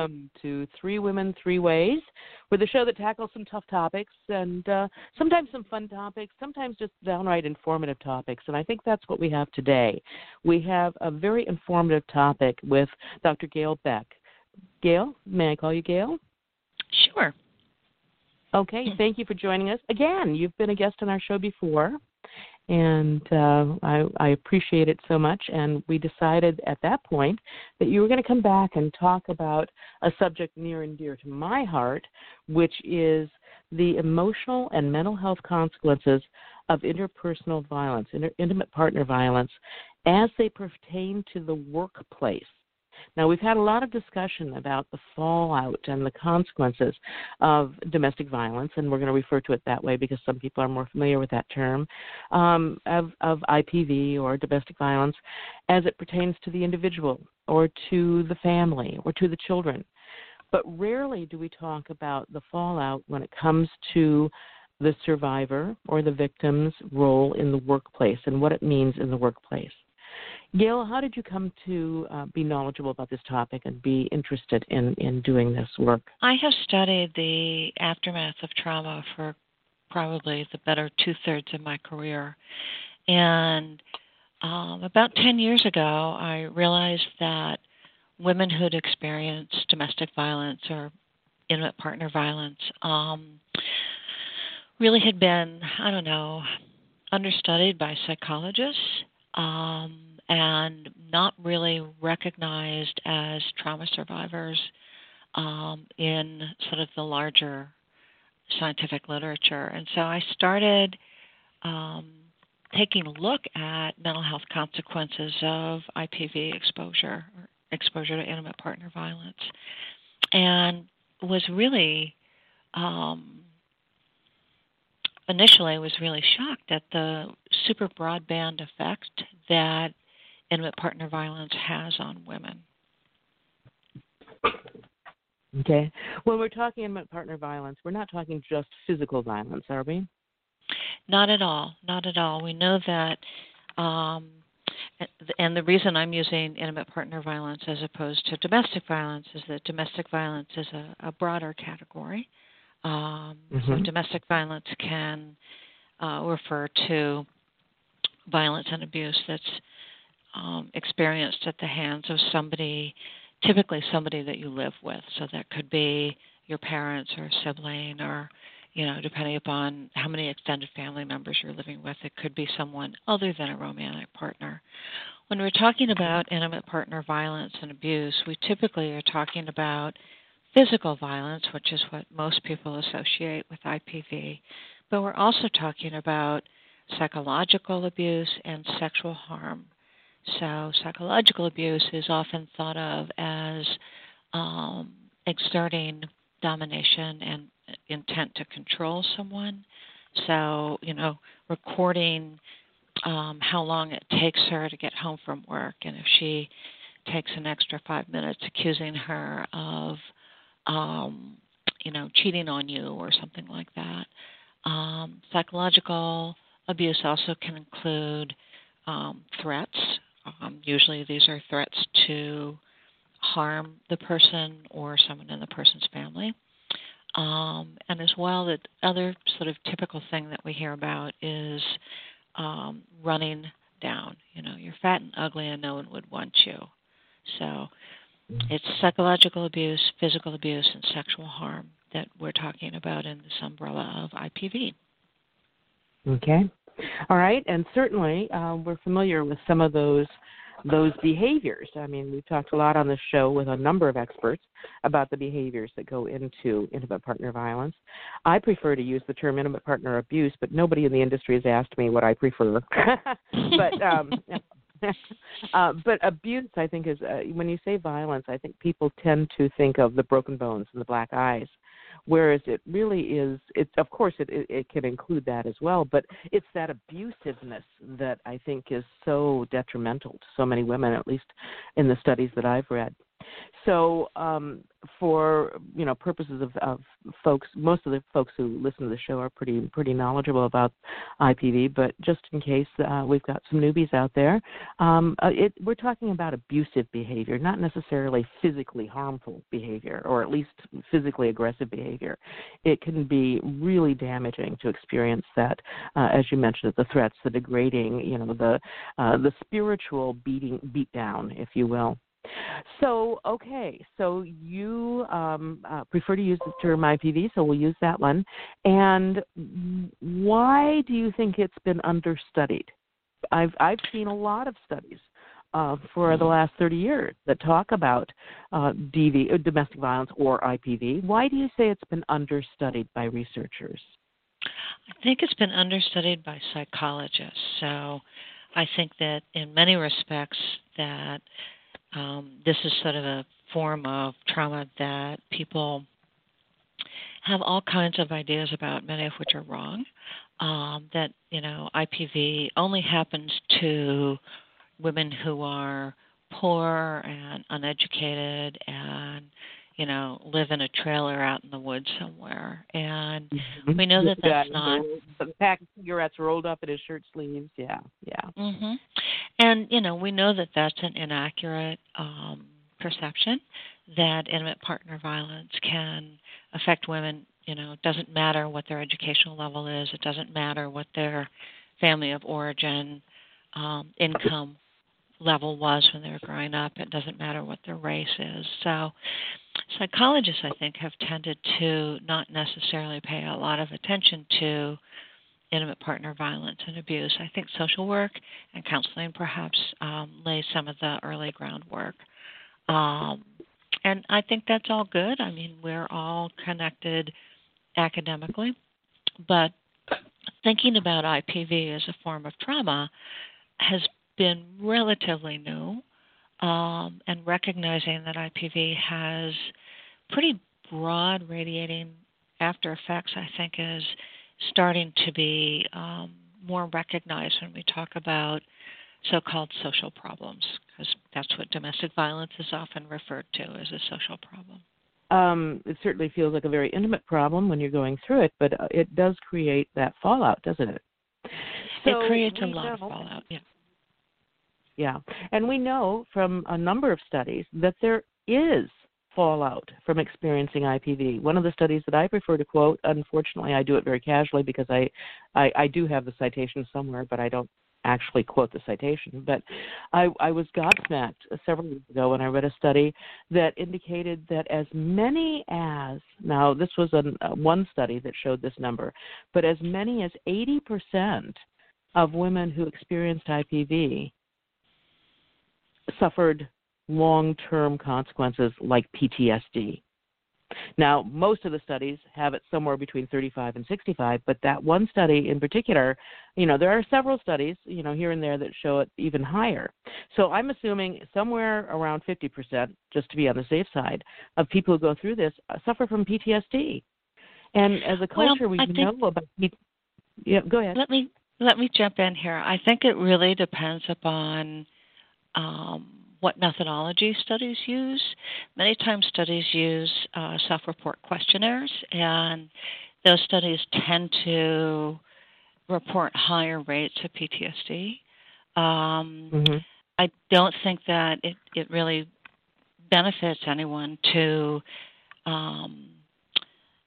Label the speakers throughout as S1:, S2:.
S1: welcome to Three Women, Three Ways. We're the show that tackles some tough topics and uh, sometimes some fun topics, sometimes just downright informative topics. And I think that's what we have today. We have a very informative topic with Dr. Gayle Beck. Gayle, may I call you Gayle?
S2: Sure.
S1: Okay, thank you for joining us. Again, you've been a guest on our show before, and uh, I, I, appreciate it so much. And we decided at that point that you were going to come back and talk about a subject near and dear to my heart, which is the emotional and mental health consequences of interpersonal violence, inter- intimate partner violence, as they pertain to the workplace. Now, we've had a lot of discussion about the fallout and the consequences of domestic violence, and we're going to refer to it that way because some people are more familiar with that term, um, of, of IPV or domestic violence as it pertains to the individual or to the family or to the children. But rarely do we talk about the fallout when it comes to the survivor or the victim's role in the workplace and what it means in the workplace. Gayle, how did you come to uh, be knowledgeable about this topic and be interested in, in doing this work?
S2: I have studied the aftermath of trauma for probably the better two thirds of my career. And um, about 10 years ago, I realized that women who'd experienced domestic violence or intimate partner violence um, really had been, I don't know, understudied by psychologists. Um, and not really recognized as trauma survivors um, in sort of the larger scientific literature. And so I started um, taking a look at mental health consequences of IPV exposure or exposure to intimate partner violence, and was really um, initially was really shocked at the super broadband effect that intimate partner violence has on women.
S1: Okay. When we're talking intimate partner violence, we're not talking just physical violence, are we?
S2: Not at all. Not at all. We know that, um, and the reason I'm using intimate partner violence as opposed to domestic violence is that domestic violence is a, a broader category. Um, mm-hmm. So domestic violence can uh, refer to violence and abuse that's um, experienced at the hands of somebody, typically somebody that you live with. So that could be your parents or sibling or you know, depending upon how many extended family members you're living with, it could be someone other than a romantic partner. When we're talking about intimate partner violence and abuse, we typically are talking about physical violence, which is what most people associate with IPV, but we're also talking about psychological abuse and sexual harm so, psychological abuse is often thought of as um, exerting domination and intent to control someone. So, you know, recording um, how long it takes her to get home from work, and if she takes an extra five minutes accusing her of, um, you know, cheating on you or something like that. Um, psychological abuse also can include um, threats um, usually, these are threats to harm the person or someone in the person's family. Um, and as well, the other sort of typical thing that we hear about is um, running down. You know, you're fat and ugly, and no one would want you. So it's psychological abuse, physical abuse, and sexual harm that we're talking about in this umbrella of IPV.
S1: Okay. All right, and certainly uh, we're familiar with some of those those behaviors. I mean, we've talked a lot on this show with a number of experts about the behaviors that go into intimate partner violence. I prefer to use the term intimate partner abuse, but nobody in the industry has asked me what I prefer. but um, uh, but abuse, I think, is uh, when you say violence, I think people tend to think of the broken bones and the black eyes whereas it really is it of course it, it, it can include that as well but it's that abusiveness that i think is so detrimental to so many women at least in the studies that i've read. So um for you know purposes of, of folks, most of the folks who listen to the show are pretty pretty knowledgeable about IPV. But just in case uh, we've got some newbies out there, um, uh, it, we're talking about abusive behavior, not necessarily physically harmful behavior, or at least physically aggressive behavior. It can be really damaging to experience that, uh, as you mentioned, the threats, the degrading, you know, the uh, the spiritual beating beat down, if you will. So, okay, so you um, uh, prefer to use the term IPV, so we'll use that one. And why do you think it's been understudied? I've I've seen a lot of studies uh, for the last 30 years that talk about uh, DV, uh, domestic violence or IPV. Why do you say it's been understudied by researchers?
S2: I think it's been understudied by psychologists. So I think that in many respects that um, this is sort of a form of trauma that people have all kinds of ideas about, many of which are wrong. Um, that you know, IPV only happens to women who are poor and uneducated and you know live in a trailer out in the woods somewhere. And mm-hmm. we know that that's yeah, not
S1: the pack of cigarettes rolled up in his shirt sleeves. Yeah yeah.
S2: Mhm and you know we know that that's an inaccurate um perception that intimate partner violence can affect women. You know it doesn't matter what their educational level is. It doesn't matter what their family of origin um income level was when they were growing up. It doesn't matter what their race is. So psychologists, I think, have tended to not necessarily pay a lot of attention to intimate partner violence and abuse. I think social work and counseling perhaps um, lay some of the early groundwork. Um, and I think that's all good. I mean, we're all connected academically, but thinking about IPV as a form of trauma has been relatively new um, and recognizing that IPV has pretty broad radiating after effects, I think, is starting to be um, more recognized when we talk about so called social problems, because that's what domestic violence is often referred to as a social problem.
S1: Um, it certainly feels like a very intimate problem when you're going through it, but uh, it does create that fallout, doesn't it?
S2: So it creates a lot know, of fallout, yeah.
S1: Yeah. And we know from a number of studies that there is fallout from experiencing IPV. One of the studies that I prefer to quote, unfortunately, I do it very casually because I, I, I do have the citation somewhere, but I don't actually quote the citation. But I, I was gobsmacked several years ago when I read a study that indicated that as many as now this was a, uh, one study that showed this number, but as many as 80% of women who experienced IPV suffered long term consequences like PTSD. Now, most of the studies have it somewhere between 35 and 65, but that one study in particular, you know, there are several studies, you know, here and there that show it even higher. So I'm assuming somewhere around 50%, just to be on the safe side, of people who go through this uh, suffer from PTSD. And as a culture,
S2: well,
S1: we know about. Yeah, go ahead.
S2: Let me let me jump in here. I think it really depends upon um, what methodology studies use. Many times, studies use uh, self report questionnaires, and those studies tend to report higher rates of PTSD. Um, mm-hmm. I don't think that it, it really benefits anyone to, um,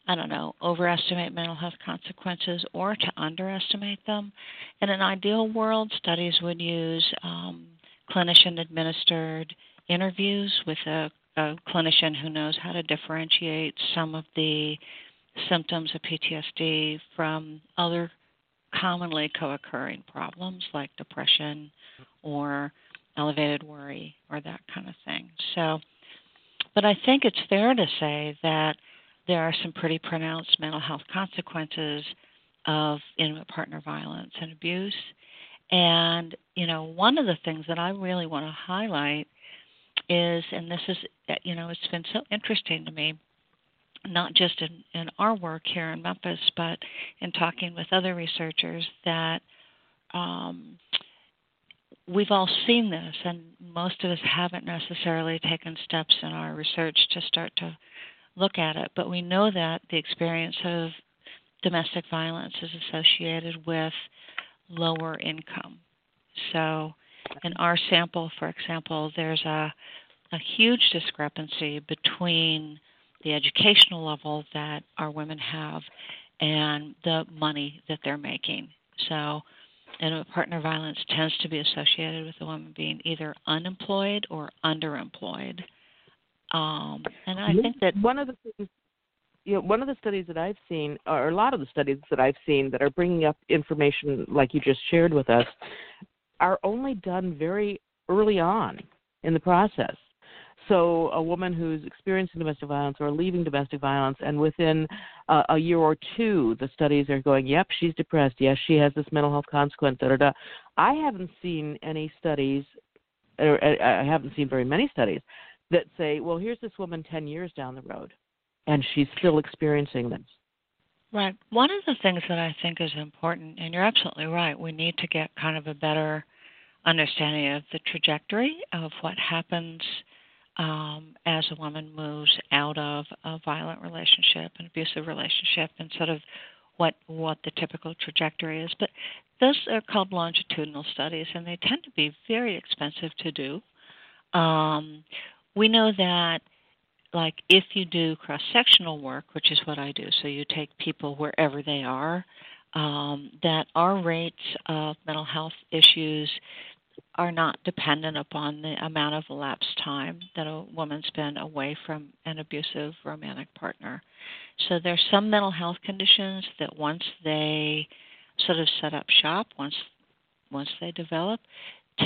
S2: I don't know, overestimate mental health consequences or to underestimate them. In an ideal world, studies would use um, clinician administered interviews with a, a clinician who knows how to differentiate some of the symptoms of PTSD from other commonly co occurring problems like depression or elevated worry or that kind of thing. So, but I think it's fair to say that there are some pretty pronounced mental health consequences of intimate partner violence and abuse. And, you know, one of the things that I really want to highlight is, and this is, you know, it's been so interesting to me, not just in, in our work here in Memphis, but in talking with other researchers, that um, we've all seen this, and most of us haven't necessarily taken steps in our research to start to look at it. But we know that the experience of domestic violence is associated with lower income. So, in our sample, for example, there's a, a huge discrepancy between the educational level that our women have and the money that they're making. So, intimate partner violence tends to be associated with the woman being either unemployed or underemployed. Um, and I think that
S1: one of the things, you know, one of the studies that I've seen, or a lot of the studies that I've seen that are bringing up information like you just shared with us, are only done very early on in the process. So, a woman who's experiencing domestic violence or leaving domestic violence, and within uh, a year or two, the studies are going, yep, she's depressed. Yes, she has this mental health consequence. Da, da, da. I haven't seen any studies, or I haven't seen very many studies that say, well, here's this woman 10 years down the road, and she's still experiencing this.
S2: Right. One of the things that I think is important, and you're absolutely right, we need to get kind of a better understanding of the trajectory of what happens um, as a woman moves out of a violent relationship, an abusive relationship, and sort of what what the typical trajectory is. But those are called longitudinal studies, and they tend to be very expensive to do. Um, we know that, like, if you do cross sectional work, which is what I do, so you take people wherever they are, um, that our rates of mental health issues are not dependent upon the amount of elapsed time that a woman's been away from an abusive romantic partner. So there's some mental health conditions that once they sort of set up shop, once once they develop,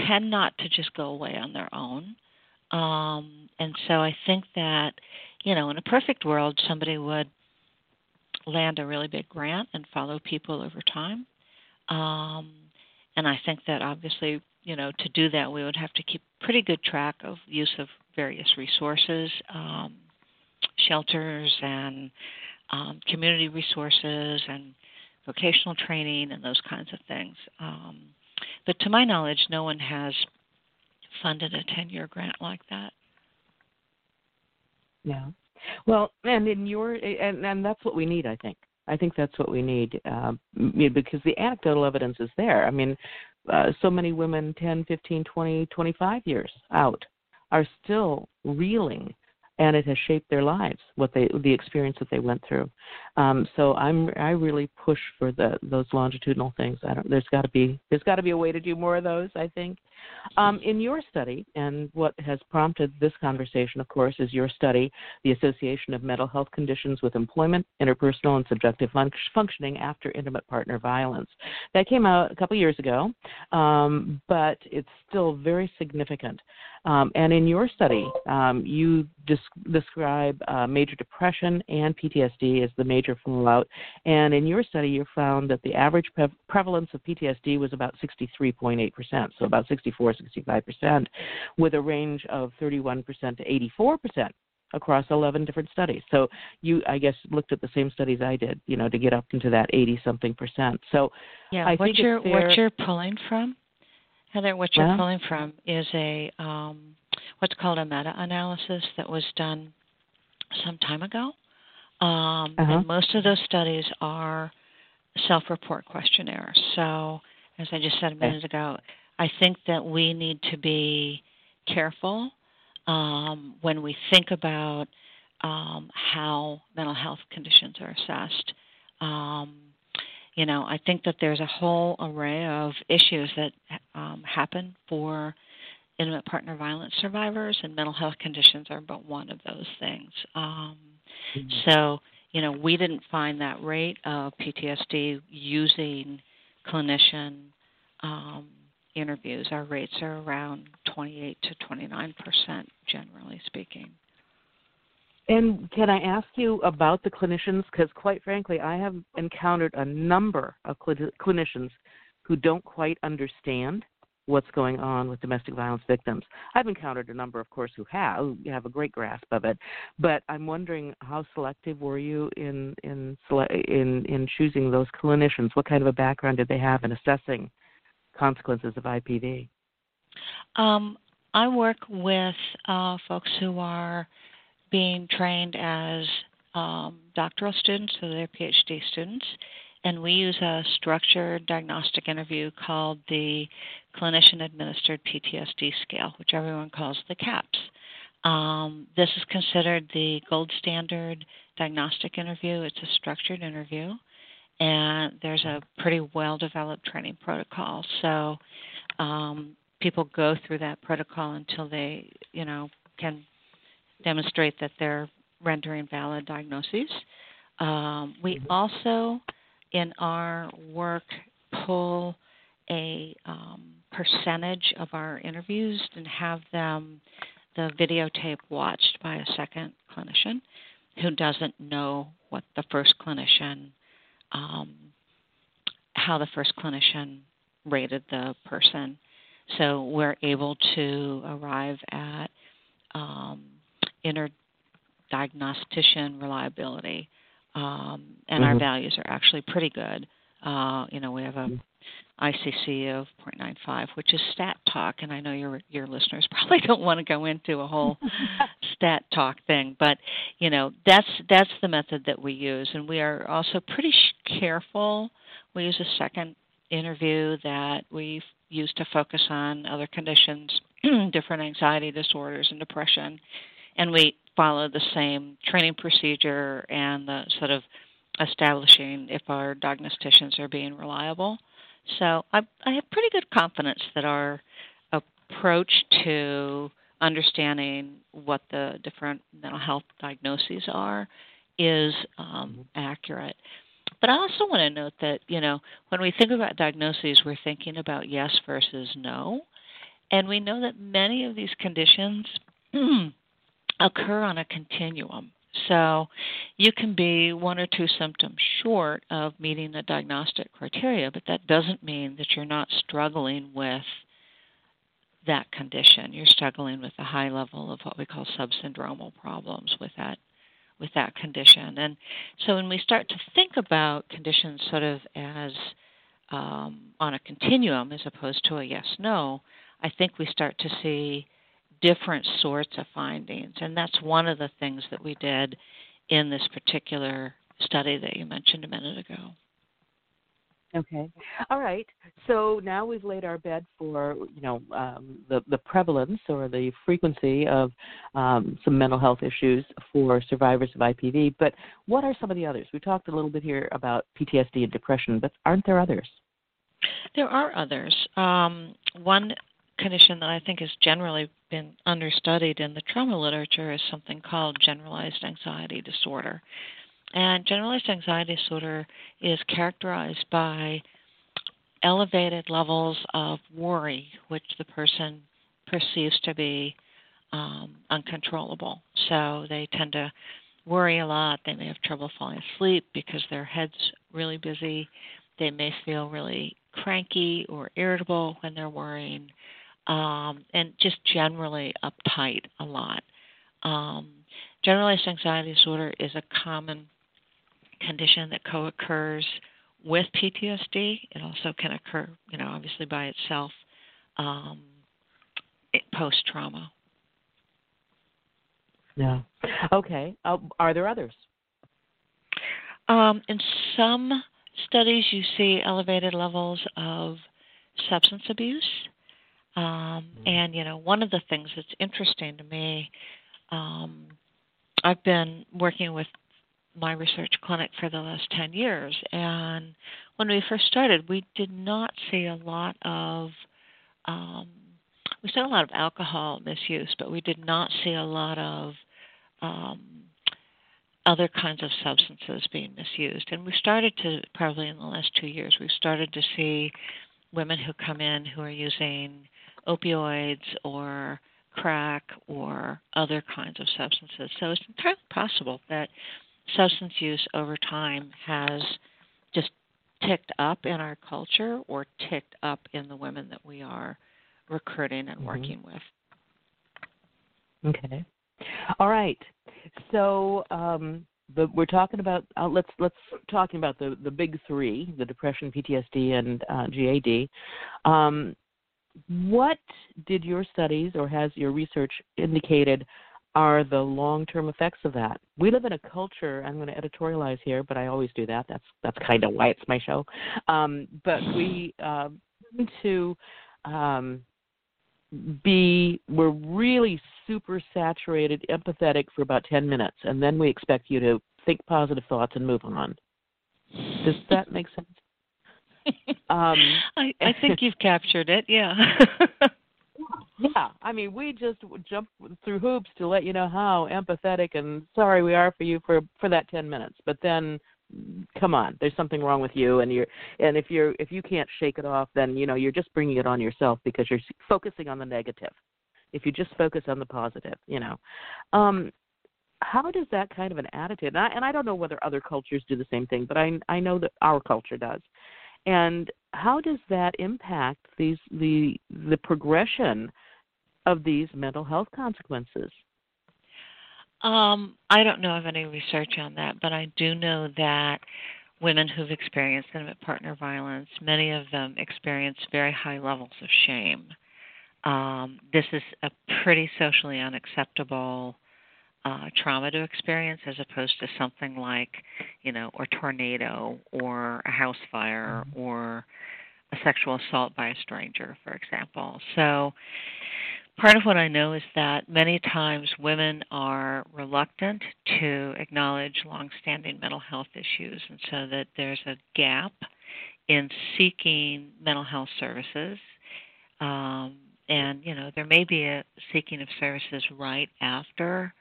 S2: tend not to just go away on their own. Um, and so I think that, you know, in a perfect world, somebody would land a really big grant and follow people over time. Um, and I think that obviously you know, to do that, we would have to keep pretty good track of use of various resources, um, shelters, and um, community resources, and vocational training, and those kinds of things. Um, but to my knowledge, no one has funded a 10 year grant like that.
S1: Yeah. Well, and in your and and that's what we need, I think. I think that's what we need uh, because the anecdotal evidence is there. I mean, uh, so many women 10, 15, 20, 25 years out are still reeling and it has shaped their lives what they the experience that they went through. Um, so i'm i really push for the those longitudinal things. I don't there's got to be there's got to be a way to do more of those i think. Um, in your study and what has prompted this conversation of course is your study the association of mental health conditions with employment interpersonal and subjective fun- functioning after intimate partner violence. That came out a couple years ago um, but it's still very significant. Um, and in your study, um, you describe uh, major depression and PTSD as the major fallout. And in your study, you found that the average pre- prevalence of PTSD was about 63.8%, so about 64, 65%, with a range of 31% to 84% across 11 different studies. So you, I guess, looked at the same studies I did, you know, to get up into that 80 something percent. So
S2: yeah,
S1: I
S2: what
S1: think
S2: you're
S1: what
S2: you're pulling from Heather, what you're pulling from is a um, what's called a meta-analysis that was done some time ago, um,
S1: uh-huh.
S2: and most of those studies are self-report questionnaires. So, as I just said a minute ago, I think that we need to be careful um, when we think about um, how mental health conditions are assessed. Um, you know, I think that there's a whole array of issues that um, happen for intimate partner violence survivors, and mental health conditions are but one of those things. Um, mm-hmm. So, you know, we didn't find that rate of PTSD using clinician um, interviews. Our rates are around 28 to 29 percent, generally speaking.
S1: And can I ask you about the clinicians? Because quite frankly, I have encountered a number of cl- clinicians who don't quite understand what's going on with domestic violence victims. I've encountered a number, of course, who have who have a great grasp of it. But I'm wondering how selective were you in in in in choosing those clinicians? What kind of a background did they have in assessing consequences of IPV?
S2: Um, I work with uh, folks who are being trained as um, doctoral students, so they're PhD students, and we use a structured diagnostic interview called the Clinician Administered PTSD Scale, which everyone calls the CAPS. Um, this is considered the gold standard diagnostic interview. It's a structured interview, and there's a pretty well developed training protocol. So um, people go through that protocol until they, you know, can demonstrate that they're rendering valid diagnoses. Um, we mm-hmm. also, in our work, pull a um, percentage of our interviews and have them the videotape watched by a second clinician who doesn't know what the first clinician, um, how the first clinician rated the person. So we're able to arrive at um, inter diagnostician reliability, um, and mm-hmm. our values are actually pretty good. Uh, you know, we have a ICC of 0.95, which is stat talk, and I know your your listeners probably don't want to go into a whole stat talk thing, but you know that's that's the method that we use, and we are also pretty careful. We use a second interview that we use to focus on other conditions, different anxiety disorders and depression, and we follow the same training procedure and the sort of establishing if our diagnosticians are being reliable. So I, I have pretty good confidence that our approach to understanding what the different mental health diagnoses are is um, mm-hmm. accurate. But I also want to note that, you know, when we think about diagnoses, we're thinking about yes versus no. And we know that many of these conditions occur on a continuum. So you can be one or two symptoms short of meeting the diagnostic criteria, but that doesn't mean that you're not struggling with that condition. You're struggling with a high level of what we call subsyndromal problems with that with that condition. And so when we start to think about conditions sort of as um, on a continuum as opposed to a yes no, I think we start to see different sorts of findings. And that's one of the things that we did in this particular study that you mentioned a minute ago.
S1: Okay. All right. So now we've laid our bed for you know um, the the prevalence or the frequency of um, some mental health issues for survivors of IPV. But what are some of the others? We talked a little bit here about PTSD and depression, but aren't there others?
S2: There are others. Um, one condition that I think has generally been understudied in the trauma literature is something called generalized anxiety disorder. And generalized anxiety disorder is characterized by elevated levels of worry, which the person perceives to be um, uncontrollable. So they tend to worry a lot. They may have trouble falling asleep because their head's really busy. They may feel really cranky or irritable when they're worrying um, and just generally uptight a lot. Um, generalized anxiety disorder is a common condition that co-occurs with PTSD. It also can occur, you know, obviously by itself um, post trauma.
S1: Yeah. Okay. Uh, are there others?
S2: Um, in some studies, you see elevated levels of substance abuse. Um, and you know, one of the things that's interesting to me, um, I've been working with my research clinic for the last 10 years, and when we first started, we did not see a lot of um, we saw a lot of alcohol misuse, but we did not see a lot of um, other kinds of substances being misused. And we started to, probably in the last two years, we've started to see women who come in who are using opioids or crack or other kinds of substances. So it's entirely possible that substance use over time has just ticked up in our culture or ticked up in the women that we are recruiting and mm-hmm. working with.
S1: Okay. All right. So um, the, we're talking about uh, let's let's talking about the the big three: the depression, PTSD, and uh, GAD. Um, what did your studies or has your research indicated are the long-term effects of that? We live in a culture. I'm going to editorialize here, but I always do that. That's that's kind of why it's my show. Um, but we uh, to um, be we're really super saturated, empathetic for about ten minutes, and then we expect you to think positive thoughts and move on. Does that make sense?
S2: Um, I, I think you've captured it. Yeah.
S1: yeah, I mean, we just jump through hoops to let you know how empathetic and sorry we are for you for for that ten minutes. But then, come on, there's something wrong with you, and you're and if you're if you can't shake it off, then you know you're just bringing it on yourself because you're focusing on the negative. If you just focus on the positive, you know. Um, how does that kind of an attitude and I, and I don't know whether other cultures do the same thing but i i know that our culture does and how does that impact these the the progression of these mental health consequences
S2: um, I don't know of any research on that, but I do know that women who've experienced intimate partner violence, many of them experience very high levels of shame. Um, this is a pretty socially unacceptable uh, trauma to experience as opposed to something like, you know, a tornado or a house fire mm-hmm. or a sexual assault by a stranger, for example. So, part of what I know is that many times women are reluctant to acknowledge longstanding mental health issues, and so that there's a gap in seeking mental health services. Um, and you know there may be a seeking of services right after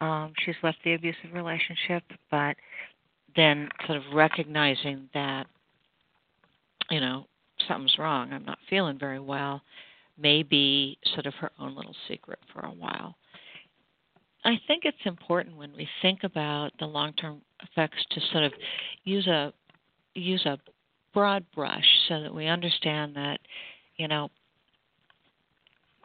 S2: um, she's left the abusive relationship, but then sort of recognizing that, you know, something's wrong, I'm not feeling very well, may be sort of her own little secret for a while. I think it's important when we think about the long-term effects to sort of use a use a broad brush so that we understand that, you know,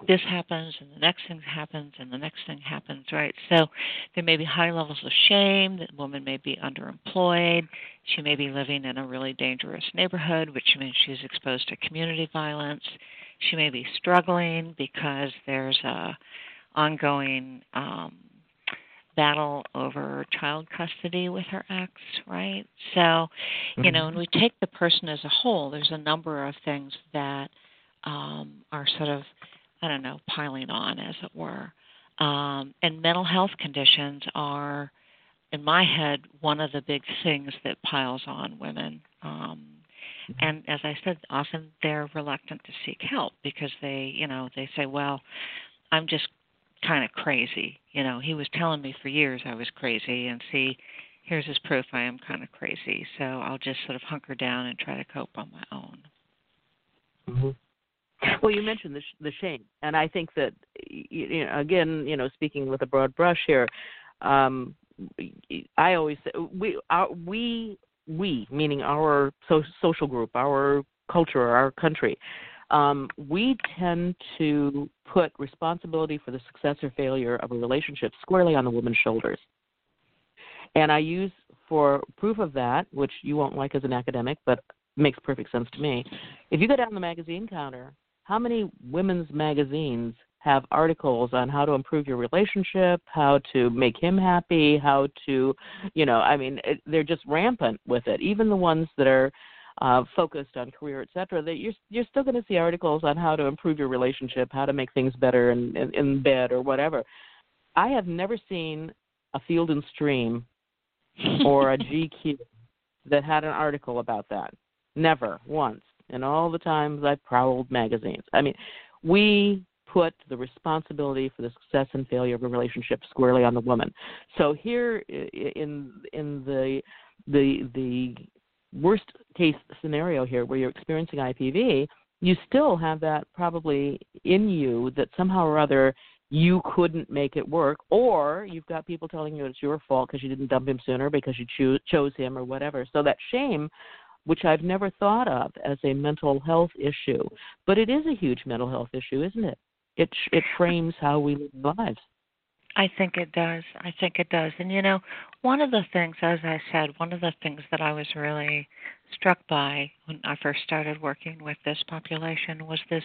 S2: this happens and the next thing happens and the next thing happens, right? So there may be high levels of shame. The woman may be underemployed. She may be living in a really dangerous neighborhood, which means she's exposed to community violence. She may be struggling because there's a ongoing um, battle over child custody with her ex, right? So, mm-hmm. you know, when we take the person as a whole, there's a number of things that um, are sort of I don't know, piling on, as it were. Um, and mental health conditions are, in my head, one of the big things that piles on women. Um, mm-hmm. and as I said, often they're reluctant to seek help because they, you know, they say, well, I'm just kind of crazy. You know, he was telling me for years I was crazy, and see, here's his proof I am kind of crazy. So I'll just sort of hunker down and try to cope on my own.
S1: Mm-hmm. Well, you mentioned the, sh- the shame, and I think that you know, again, you know, speaking with a broad brush here, um, I always say we our, we we meaning our so, social group, our culture, our country. Um, we tend to put responsibility for the success or failure of a relationship squarely on the woman's shoulders. And I use for proof of that, which you won't like as an academic, but makes perfect sense to me. If you go down the magazine counter how many women's magazines have articles on how to improve your relationship, how to make him happy, how to, you know, I mean, it, they're just rampant with it. Even the ones that are uh, focused on career, et cetera, that you're you're still going to see articles on how to improve your relationship, how to make things better in, in in bed or whatever. I have never seen a Field and Stream or a GQ that had an article about that. Never once and all the times I've prowled magazines. I mean, we put the responsibility for the success and failure of a relationship squarely on the woman. So here in in the the the worst case scenario here where you're experiencing IPV, you still have that probably in you that somehow or other you couldn't make it work, or you've got people telling you it's your fault because you didn't dump him sooner because you cho- chose him or whatever. So that shame which I've never thought of as a mental health issue, but it is a huge mental health issue, isn't it? It it frames how we live lives.
S2: I think it does. I think it does. And you know, one of the things, as I said, one of the things that I was really struck by when I first started working with this population was this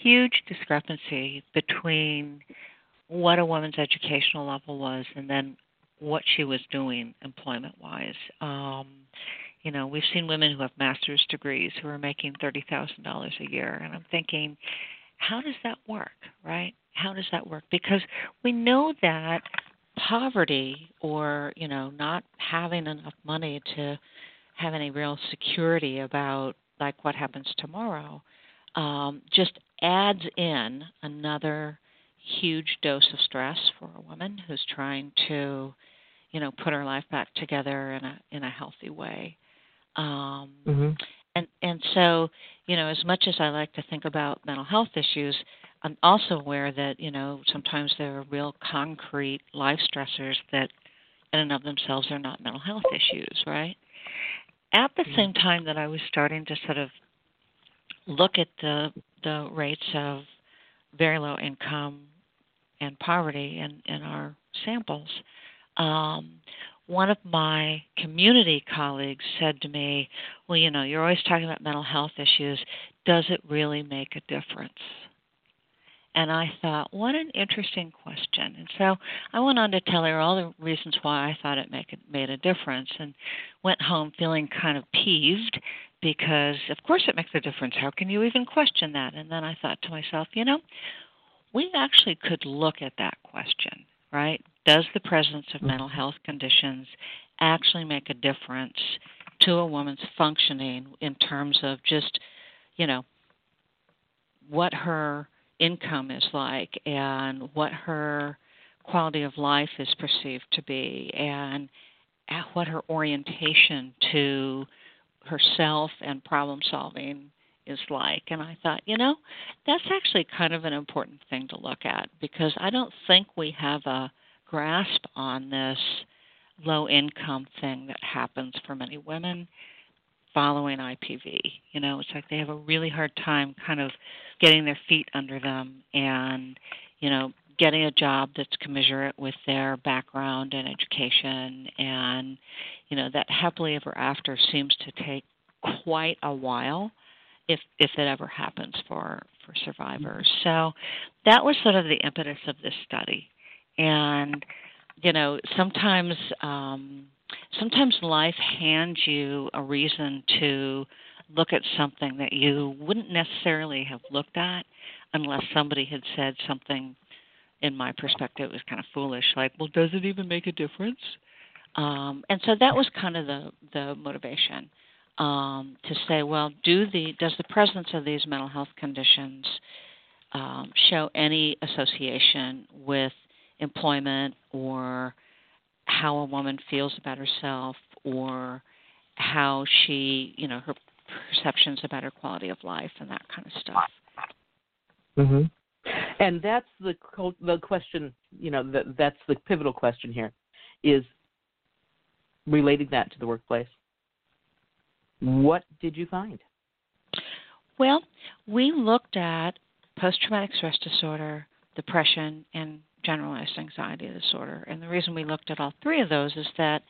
S2: huge discrepancy between what a woman's educational level was and then what she was doing employment wise. Um, you know, we've seen women who have master's degrees who are making thirty thousand dollars a year, and I'm thinking, how does that work, right? How does that work? Because we know that poverty or you know not having enough money to have any real security about like what happens tomorrow um, just adds in another huge dose of stress for a woman who's trying to you know put her life back together in a in a healthy way um
S1: mm-hmm.
S2: and and so you know as much as i like to think about mental health issues i'm also aware that you know sometimes there are real concrete life stressors that in and of themselves are not mental health issues right at the mm-hmm. same time that i was starting to sort of look at the the rates of very low income and poverty in, in our samples. Um, one of my community colleagues said to me, Well, you know, you're always talking about mental health issues. Does it really make a difference? And I thought, what an interesting question. And so I went on to tell her all the reasons why I thought it make it made a difference and went home feeling kind of peeved because of course it makes a difference. How can you even question that? And then I thought to myself, you know, we actually could look at that question, right? Does the presence of mm. mental health conditions actually make a difference to a woman's functioning in terms of just, you know, what her income is like and what her quality of life is perceived to be and what her orientation to herself and problem solving is like. And I thought, you know, that's actually kind of an important thing to look at because I don't think we have a grasp on this low income thing that happens for many women following IPV. You know, it's like they have a really hard time kind of getting their feet under them and, you know, getting a job that's commensurate with their background and education and you know that happily ever after seems to take quite a while if if it ever happens for for survivors. So that was sort of the impetus of this study, and you know sometimes um, sometimes life hands you a reason to look at something that you wouldn't necessarily have looked at unless somebody had said something in my perspective it was kind of foolish like well does it even make a difference? Um, and so that was kind of the the motivation um, to say, well, do the does the presence of these mental health conditions um, show any association with employment or how a woman feels about herself or how she, you know, her perceptions about her quality of life and that kind of stuff.
S1: Mhm. And that's the the question, you know, that that's the pivotal question here is relating that to the workplace. What did you find?
S2: Well, we looked at post traumatic stress disorder, depression, and generalized anxiety disorder. And the reason we looked at all three of those is that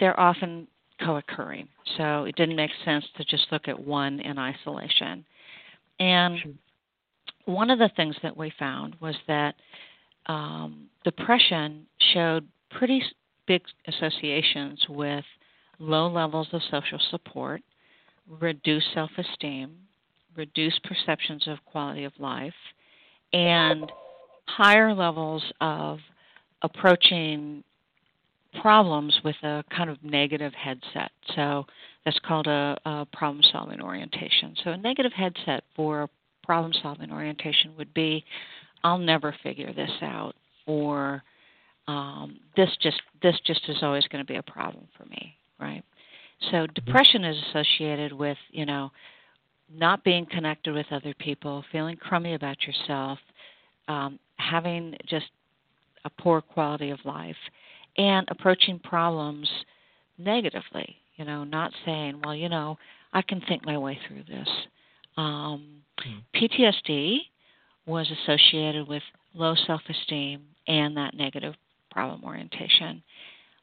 S2: they're often co occurring. So it didn't make sense to just look at one in isolation. And one of the things that we found was that um, depression showed pretty big associations with low levels of social support, reduced self esteem, reduced perceptions of quality of life, and higher levels of approaching problems with a kind of negative headset. So that's called a, a problem solving orientation. So a negative headset for a problem solving orientation would be I'll never figure this out or um, this just this just is always going to be a problem for me right? So mm-hmm. depression is associated with, you know, not being connected with other people, feeling crummy about yourself, um, having just a poor quality of life, and approaching problems negatively. You know, not saying, well, you know, I can think my way through this. Um, mm-hmm. PTSD was associated with low self esteem and that negative problem orientation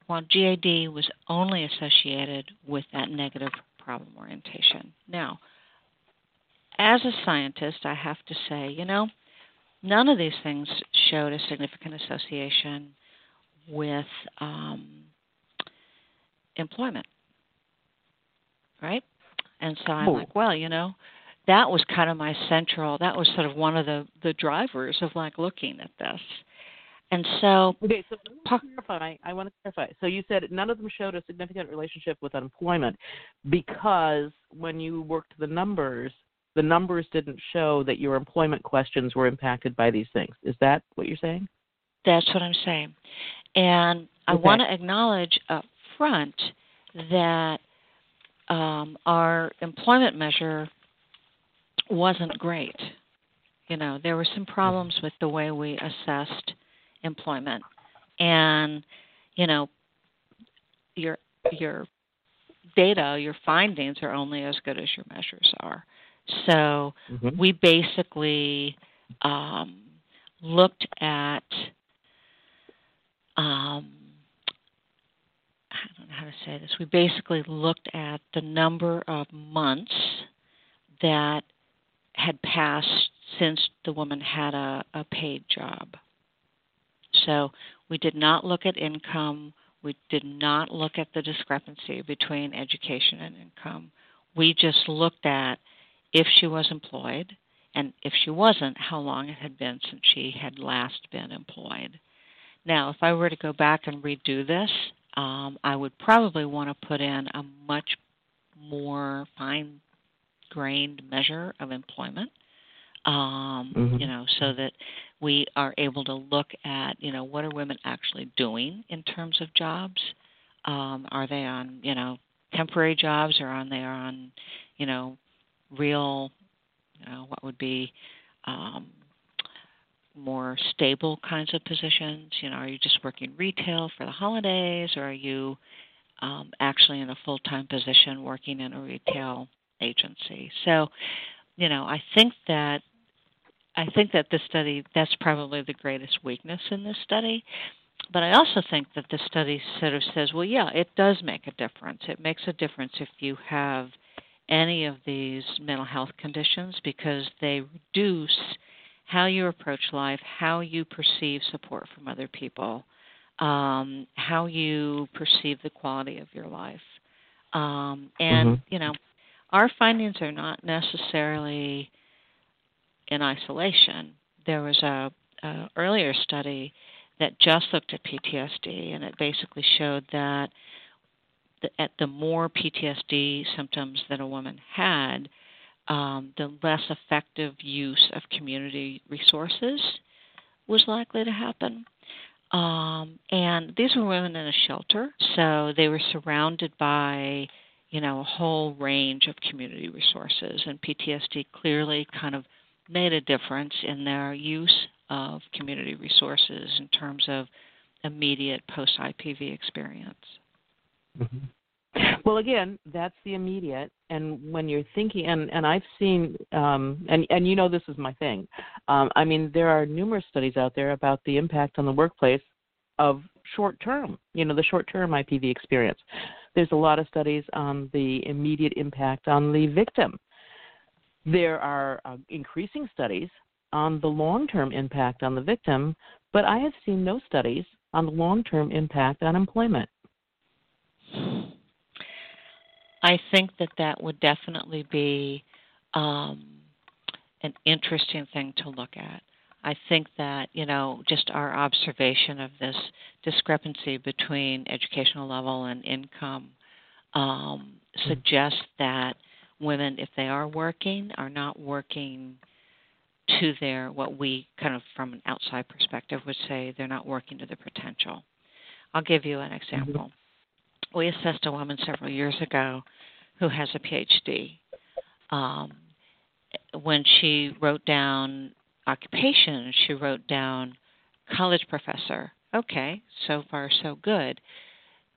S2: while GAD was only associated with that negative problem orientation. Now, as a scientist, I have to say, you know, none of these things showed a significant association with um, employment, right? And so I'm like, well, you know, that was kind of my central. That was sort of one of the the drivers of like looking at this. And so,
S1: okay, so I want to clarify. I want to clarify. So you said none of them showed a significant relationship with unemployment because when you worked the numbers, the numbers didn't show that your employment questions were impacted by these things. Is that what you're saying?
S2: That's what I'm saying. And I want to acknowledge up front that um, our employment measure wasn't great. You know, there were some problems with the way we assessed employment, and you know, your your data, your findings are only as good as your measures are. So mm-hmm. we basically um, looked at um, I don't know how to say this. We basically looked at the number of months that had passed since the woman had a, a paid job. So we did not look at income. We did not look at the discrepancy between education and income. We just looked at if she was employed, and if she wasn't, how long it had been since she had last been employed. Now, if I were to go back and redo this, um, I would probably want to put in a much more fine grained measure of employment. Um, mm-hmm. You know, so that we are able to look at, you know, what are women actually doing in terms of jobs? Um, are they on, you know, temporary jobs, or are they on, you know, real, know, what would be um, more stable kinds of positions? You know, are you just working retail for the holidays, or are you um, actually in a full time position working in a retail agency? So, you know, I think that I think that this study that's probably the greatest weakness in this study. But I also think that the study sort of says, well, yeah, it does make a difference. It makes a difference if you have any of these mental health conditions because they reduce how you approach life, how you perceive support from other people, um, how you perceive the quality of your life. Um, and, mm-hmm. you know, our findings are not necessarily in isolation. There was a, a earlier study that just looked at PTSD, and it basically showed that at the more PTSD symptoms that a woman had, um, the less effective use of community resources was likely to happen. Um, and these were women in a shelter, so they were surrounded by, you know, a whole range of community resources, and PTSD clearly kind of made a difference in their use of community resources in terms of immediate post IPV experience.
S1: Mm-hmm. Well, again, that's the immediate, and when you're thinking, and and I've seen, um, and and you know this is my thing. Um, I mean, there are numerous studies out there about the impact on the workplace of short term, you know, the short term IPV experience. There's a lot of studies on the immediate impact on the victim. There are uh, increasing studies on the long term impact on the victim, but I have seen no studies on the long term impact on employment.
S2: I think that that would definitely be um, an interesting thing to look at. I think that, you know, just our observation of this discrepancy between educational level and income um, mm-hmm. suggests that women, if they are working, are not working to their, what we kind of from an outside perspective would say, they're not working to their potential. I'll give you an example. We assessed a woman several years ago who has a PhD. Um, when she wrote down occupation, she wrote down college professor. Okay, so far so good.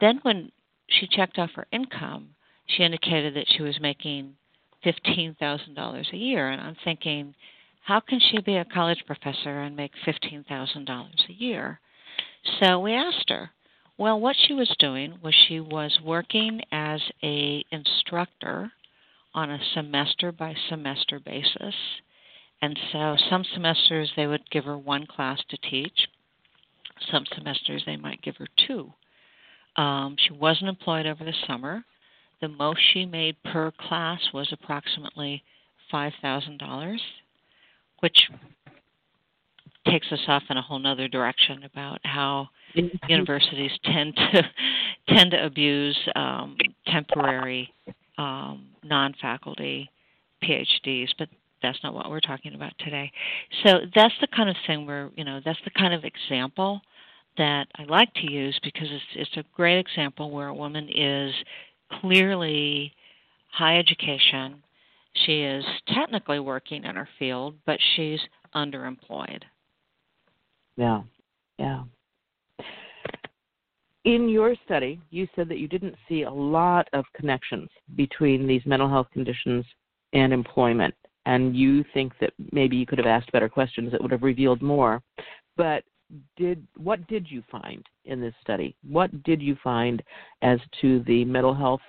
S2: Then when she checked off her income, she indicated that she was making $15,000 a year. And I'm thinking, how can she be a college professor and make $15,000 a year? So we asked her, well, what she was doing was she was working as a instructor on a semester by semester basis. And so some semesters they would give her one class to teach. Some semesters they might give her two. Um, she wasn't employed over the summer. The most she made per class was approximately $5,000, which takes us off in a whole other direction about how universities tend to tend to abuse um, temporary um, non-faculty PhDs, but that's not what we're talking about today. So that's the kind of thing where you know that's the kind of example that I like to use because it's it's a great example where a woman is clearly high education. She is technically working in her field, but she's underemployed.
S1: Yeah, yeah. In your study, you said that you didn't see a lot of connections between these mental health conditions and employment, and you think that maybe you could have asked better questions that would have revealed more. But did what did you find in this study? What did you find as to the mental health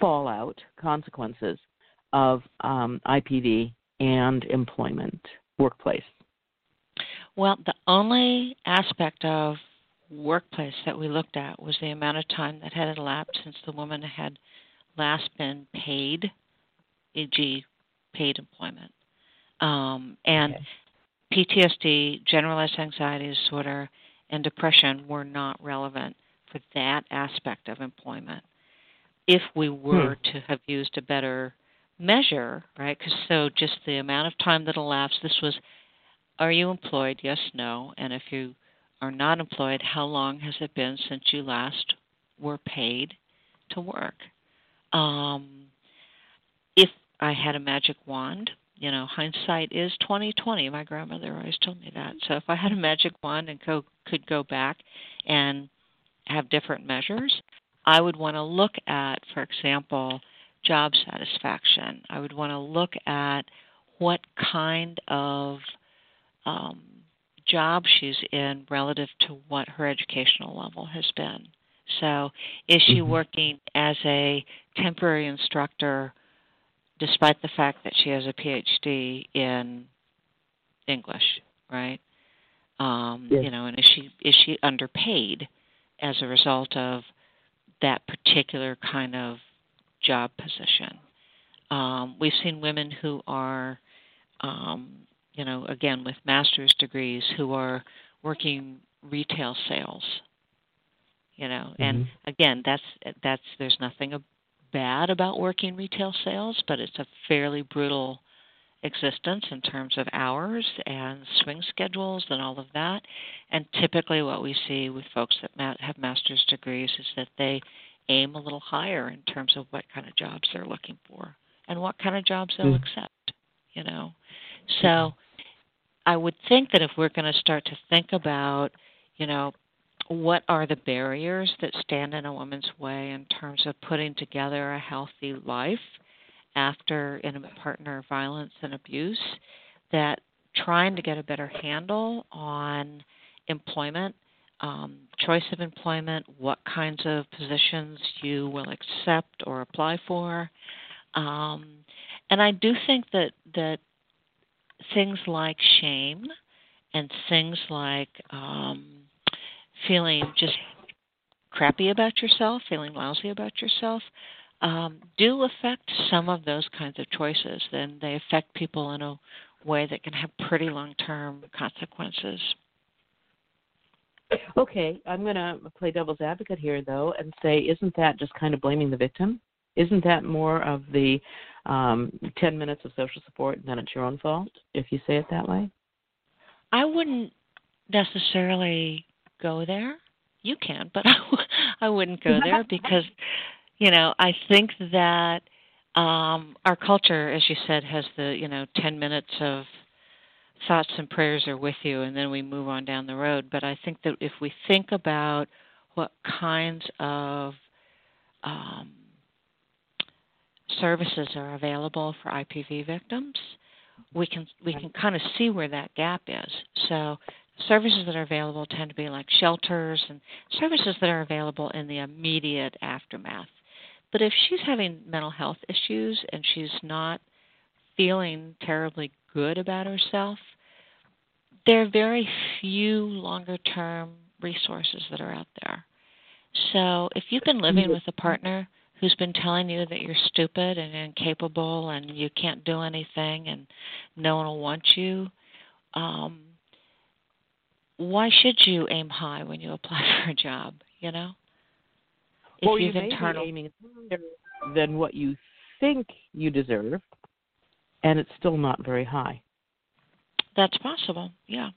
S1: fallout consequences of um, IPV and employment workplace?
S2: Well, the only aspect of workplace that we looked at was the amount of time that had elapsed since the woman had last been paid, e.g., paid employment. Um, and okay. PTSD, generalized anxiety disorder, and depression were not relevant for that aspect of employment. If we were hmm. to have used a better measure, right? Because so just the amount of time that elapsed, this was are you employed? Yes, no. And if you are not employed, how long has it been since you last were paid to work? Um, if I had a magic wand, you know, hindsight is twenty twenty. My grandmother always told me that. So if I had a magic wand and go, could go back and have different measures, I would want to look at, for example, job satisfaction. I would want to look at what kind of um, job she's in relative to what her educational level has been. So, is she mm-hmm. working as a temporary instructor despite the fact that she has a PhD in English, right? Um, yes. You know, and is she is she underpaid as a result of that particular kind of job position? Um, we've seen women who are um, you know, again with master's degrees who are working retail sales. You know, mm-hmm. and again, that's that's there's nothing bad about working retail sales, but it's a fairly brutal existence in terms of hours and swing schedules and all of that. And typically, what we see with folks that have master's degrees is that they aim a little higher in terms of what kind of jobs they're looking for and what kind of jobs they'll mm-hmm. accept. You know, so I would think that if we're going to start to think about, you know, what are the barriers that stand in a woman's way in terms of putting together a healthy life after intimate partner violence and abuse, that trying to get a better handle on employment, um, choice of employment, what kinds of positions you will accept or apply for. Um, and I do think that, that things like shame and things like um, feeling just crappy about yourself, feeling lousy about yourself, um, do affect some of those kinds of choices. Then they affect people in a way that can have pretty long term consequences.
S1: Okay, I'm going to play devil's advocate here, though, and say, isn't that just kind of blaming the victim? Isn't that more of the um, 10 minutes of social support and then it's your own fault, if you say it that way?
S2: I wouldn't necessarily go there. You can, but I, I wouldn't go there because, you know, I think that um, our culture, as you said, has the, you know, 10 minutes of thoughts and prayers are with you and then we move on down the road. But I think that if we think about what kinds of um, services are available for IPV victims, we can we can kind of see where that gap is. So services that are available tend to be like shelters and services that are available in the immediate aftermath. But if she's having mental health issues and she's not feeling terribly good about herself, there are very few longer term resources that are out there. So if you've been living with a partner who's been telling you that you're stupid and incapable and you can't do anything and no one will want you, um, why should you aim high when you apply for a job? You know,
S1: if or you may internal... be aiming higher than what you think you deserve, and it's still not very high.
S2: That's possible. Yeah.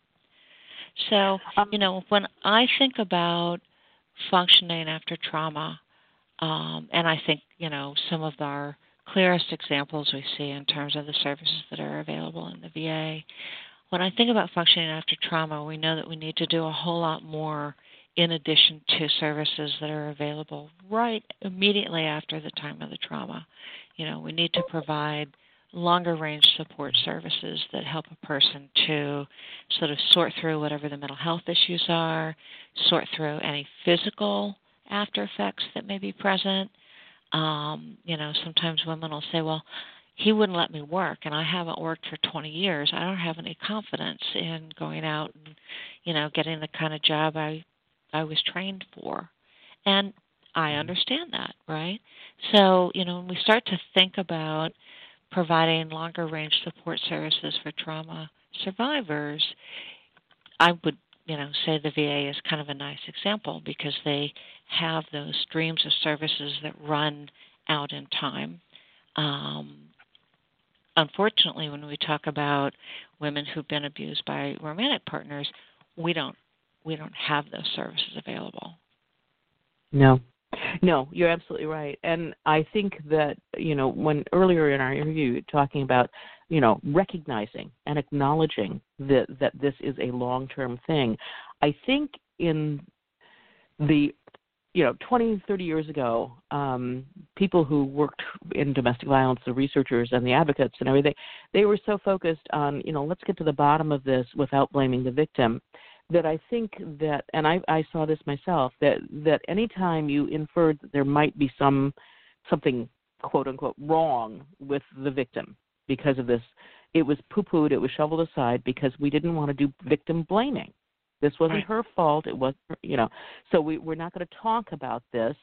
S2: So um, you know, when I think about functioning after trauma, um, and I think you know some of our clearest examples we see in terms of the services that are available in the VA when I think about functioning after trauma, we know that we need to do a whole lot more in addition to services that are available right immediately after the time of the trauma. You know, we need to provide longer range support services that help a person to sort of sort through whatever the mental health issues are, sort through any physical after effects that may be present. Um, you know, sometimes women will say, well, he wouldn't let me work and I haven't worked for 20 years. I don't have any confidence in going out and you know getting the kind of job I I was trained for. And I mm-hmm. understand that, right? So, you know, when we start to think about providing longer range support services for trauma survivors, I would, you know, say the VA is kind of a nice example because they have those streams of services that run out in time. Um, unfortunately, when we talk about women who've been abused by romantic partners, we don't we don't have those services available.
S1: No. No, you're absolutely right. And I think that, you know, when earlier in our interview talking about, you know, recognizing and acknowledging that that this is a long-term thing, I think in the you know, 20, 30 years ago, um, people who worked in domestic violence, the researchers and the advocates and everything, they were so focused on, you know, let's get to the bottom of this without blaming the victim, that I think that, and I, I saw this myself, that that anytime you inferred that there might be some something quote unquote wrong with the victim because of this, it was poo-pooed, it was shoveled aside because we didn't want to do victim blaming this wasn't her fault. It wasn't, you know. So we, we're not going to talk about this.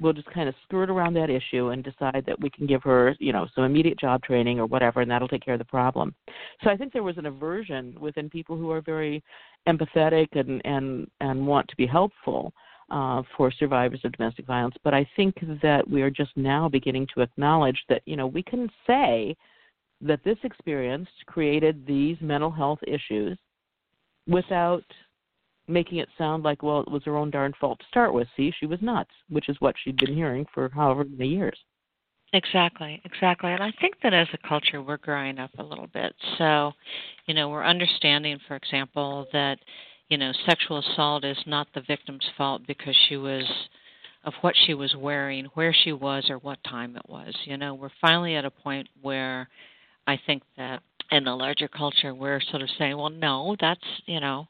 S1: We'll just kind of skirt around that issue and decide that we can give her, you know, some immediate job training or whatever, and that'll take care of the problem. So I think there was an aversion within people who are very empathetic and and and want to be helpful uh, for survivors of domestic violence. But I think that we are just now beginning to acknowledge that you know we can say that this experience created these mental health issues without making it sound like, well, it was her own darn fault to start with. See, she was nuts, which is what she'd been hearing for however many years.
S2: Exactly, exactly. And I think that as a culture, we're growing up a little bit. So, you know, we're understanding, for example, that, you know, sexual assault is not the victim's fault because she was of what she was wearing, where she was, or what time it was. You know, we're finally at a point where I think that in the larger culture we're sort of saying, well, no, that's you know,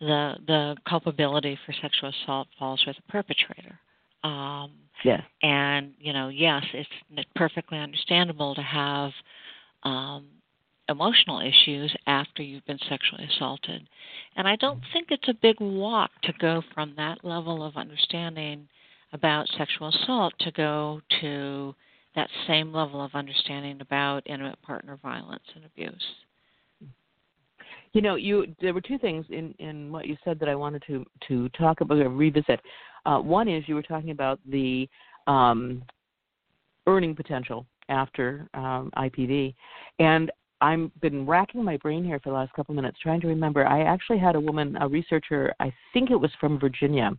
S2: the the culpability for sexual assault falls with the perpetrator. Um,
S1: yes.
S2: And you know, yes, it's perfectly understandable to have um, emotional issues after you've been sexually assaulted. And I don't think it's a big walk to go from that level of understanding about sexual assault to go to that same level of understanding about intimate partner violence and abuse.
S1: You know, you there were two things in in what you said that I wanted to to talk about or revisit. Uh, one is you were talking about the um, earning potential after um, IPV, and I've been racking my brain here for the last couple of minutes trying to remember. I actually had a woman, a researcher, I think it was from Virginia,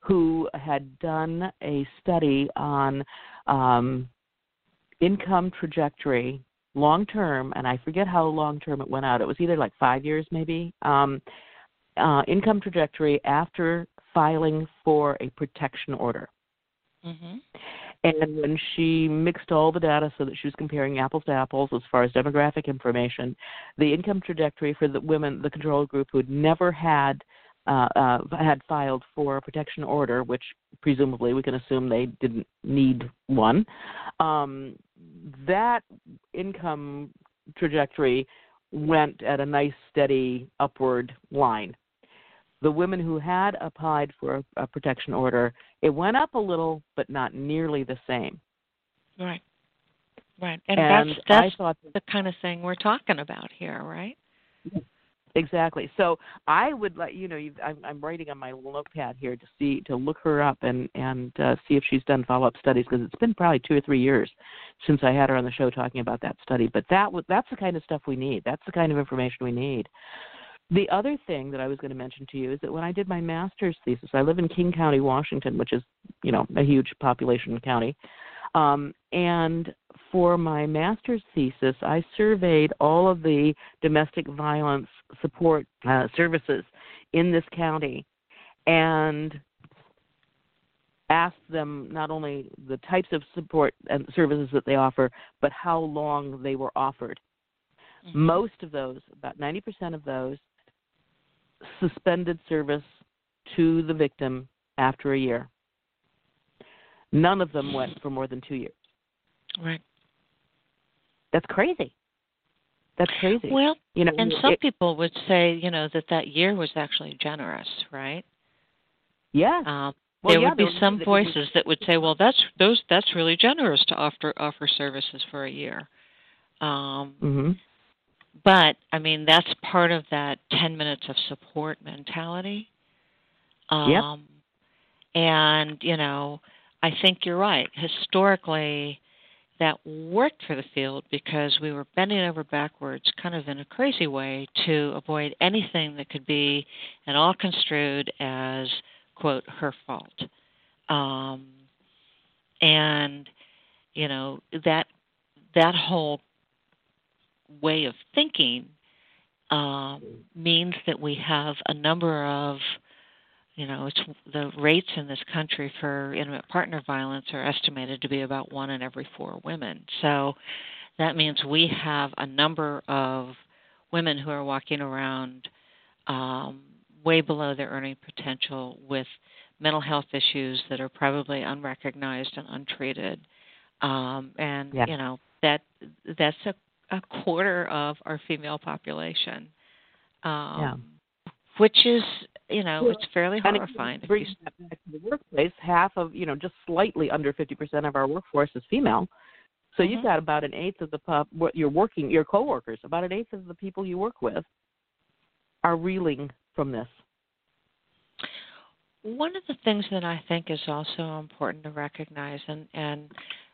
S1: who had done a study on um, income trajectory long term, and I forget how long term it went out. It was either like five years, maybe. Um, uh, income trajectory after filing for a protection order.
S2: Mm-hmm.
S1: And when she mixed all the data so that she was comparing apples to apples as far as demographic information, the income trajectory for the women, the control group who had never had uh, uh, had filed for a protection order, which presumably we can assume they didn't need one. Um, that income trajectory went at a nice steady upward line. The women who had applied for a, a protection order, it went up a little, but not nearly the same.
S2: Right. Right. And,
S1: And
S2: that's that's
S1: thought
S2: the kind of thing we're talking about here, right?
S1: Exactly. So I would let you know. You've, I'm, I'm writing on my notepad here to see to look her up and and uh, see if she's done follow up studies because it's been probably two or three years since I had her on the show talking about that study. But that that's the kind of stuff we need. That's the kind of information we need. The other thing that I was going to mention to you is that when I did my master's thesis, I live in King County, Washington, which is you know a huge population county. Um, and for my master's thesis, I surveyed all of the domestic violence support uh, services in this county and asked them not only the types of support and services that they offer, but how long they were offered.
S2: Mm-hmm.
S1: Most of those, about 90% of those, suspended service to the victim after a year. None of them went for more than two years.
S2: Right.
S1: That's crazy. That's crazy.
S2: Well,
S1: you know,
S2: and some
S1: it-
S2: people would say, you know, that that year was actually generous, right?
S1: yeah.
S2: Um,
S1: Well,
S2: there
S1: yeah,
S2: would be some
S1: be- there would
S2: voices that would say, "Well, that's those that's really generous to offer offer services for a year." Um,
S1: hmm
S2: but I mean, that's part of that ten minutes of support mentality. Um,
S1: Yep.
S2: And you know, I think you're right. Historically, that worked for the field because we were bending over backwards, kind of in a crazy way, to avoid anything that could be at all construed as quote her fault. Um, and you know that that whole way of thinking um, means that we have a number of you know it's the rates in this country for intimate partner violence are estimated to be about one in every four women so that means we have a number of women who are walking around um, way below their earning potential with mental health issues that are probably unrecognized and untreated um, and
S1: Yeah.
S2: you know that that's a, a quarter of our female population um, which is you know
S1: Well,
S2: it's fairly horrifying if you
S1: that back to the workplace. Half of, you know, just slightly under 50% of our workforce is female. So you've
S2: Mhm.
S1: got about an eighth of the pop, what you're working, your coworkers, about an eighth of the people you work with are reeling from this.
S2: One of the things that I think is also important to recognize, and and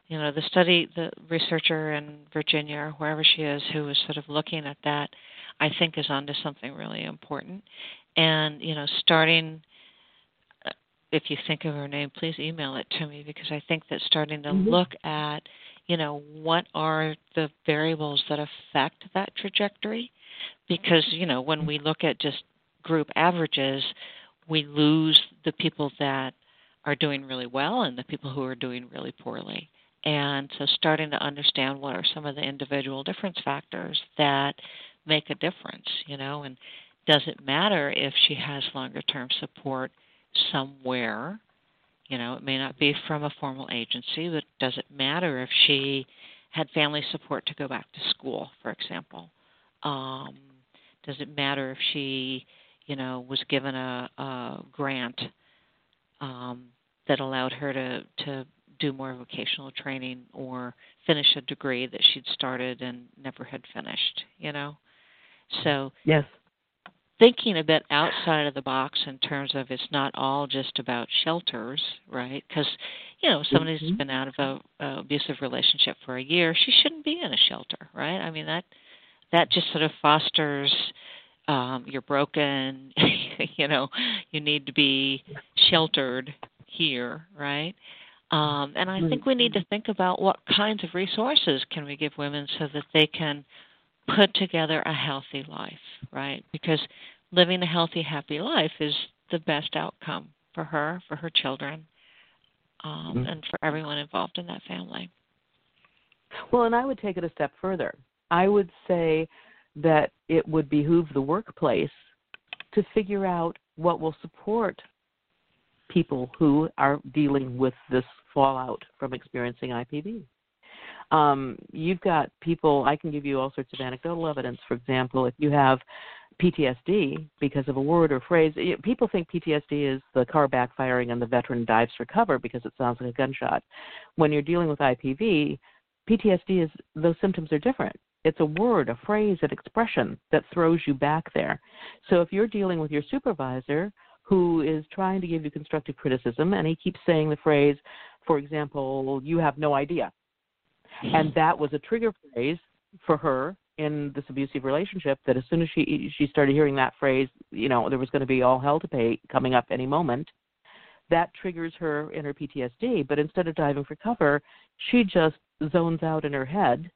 S2: you know, the study, the researcher in Virginia or wherever she is, who is sort of looking at that, I think is onto something really important. And you know, starting, if you think of her name, please email it to me because I think that starting to
S1: Mhm.
S2: look at, you know, what are the variables that affect that trajectory, because you know, when we look at just group averages we lose the people that are doing really well and the people who are doing really poorly. And so, starting to understand what are some of the individual difference factors that make a difference, you know, and does it matter if she has longer term support somewhere? You know, it may not be from a formal agency, but does it matter if she had family support to go back to school, for example? Um, does it matter if she you know, was given a, a grant um, that allowed her to to do more vocational training or finish a degree that she'd started and never had finished. You know, so
S1: Yes.
S2: thinking a bit outside of the box in terms of it's not all just about shelters, right? Because you know, somebody's
S1: Mhm.
S2: been out of a, a abusive relationship for a year, she shouldn't be in a shelter, right? I mean that that just sort of fosters um, you're broken, you know, you need to be sheltered here, right? Um, and I think we need to think about what kinds of resources can we give women so that they can put together a healthy life, right? Because living a healthy, happy life is the best outcome for her, for her children, um,
S1: Mhm.
S2: and for everyone involved in that family.
S1: Well, and I would take it a step further. I would say that it would behoove the workplace to figure out what will support people who are dealing with this fallout from experiencing IPV. Um, you've got people, I can give you all sorts of anecdotal evidence. For example, if you have PTSD because of a word or phrase, people think PTSD is the car backfiring and the veteran dives for cover because it sounds like a gunshot. When you're dealing with IPV, PTSD is those symptoms are different. It's a word, a phrase, an expression that throws you back there. So if you're dealing with your supervisor who is trying to give you constructive criticism and he keeps saying the phrase, for example, you have no idea. And that was a trigger phrase for her in this abusive relationship that as soon as she she started hearing that phrase, you know, there was going to be all hell to pay coming up any moment. That triggers her in her PTSD, but instead of diving for cover, she just zones out in her head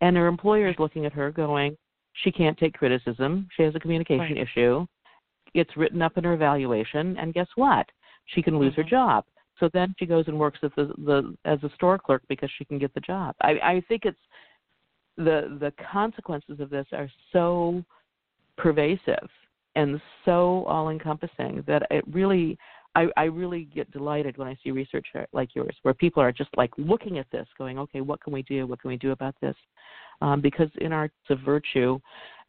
S1: and her employer is looking at her going, she can't take criticism. She has a communication right. issue. It's written up in her evaluation, and guess what? She can lose mm-hmm. her job. So then she goes and works as the, the as a store clerk because she can get the job. I, I think it's the the consequences of this are so pervasive and so all encompassing that it really I, I really get delighted when I see research like yours, where people are just like looking at this, going, okay, what can we do? What can we do about this? Um, because in arts of virtue,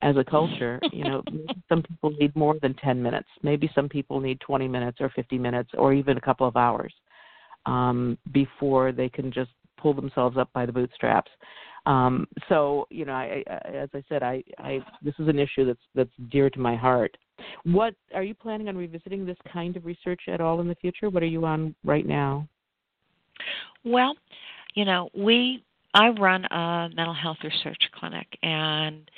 S1: as a culture, you know, some people need more than 10 minutes. Maybe some people need 20 minutes or 50 minutes or even a couple of hours um, before they can just pull themselves up by the bootstraps. Um, so, you know, I, I, as I said, I, I this is an issue that's that's dear to my heart. What are you planning on revisiting this kind of research at all in the future? What are you on right now?
S2: Well, you know, we I run a mental health research clinic, and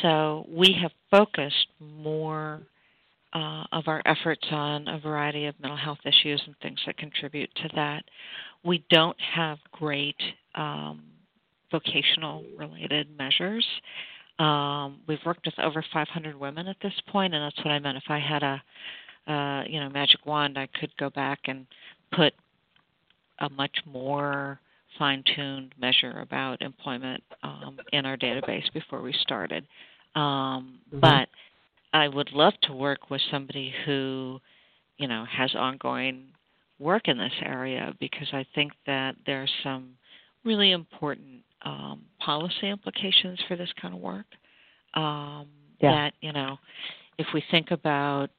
S2: so we have focused more uh, of our efforts on a variety of mental health issues and things that contribute to that. We don't have great um, vocational related measures. Um, we've worked with over 500 women at this point, and that's what I meant. If I had a, uh, you know, magic wand, I could go back and put a much more fine-tuned measure about employment um, in our database before we started. Um, mm-hmm. But I would love to work with somebody who, you know, has ongoing work in this area because I think that there are some really important um, policy implications for this kind of work. Um, yeah. That you know, if we think about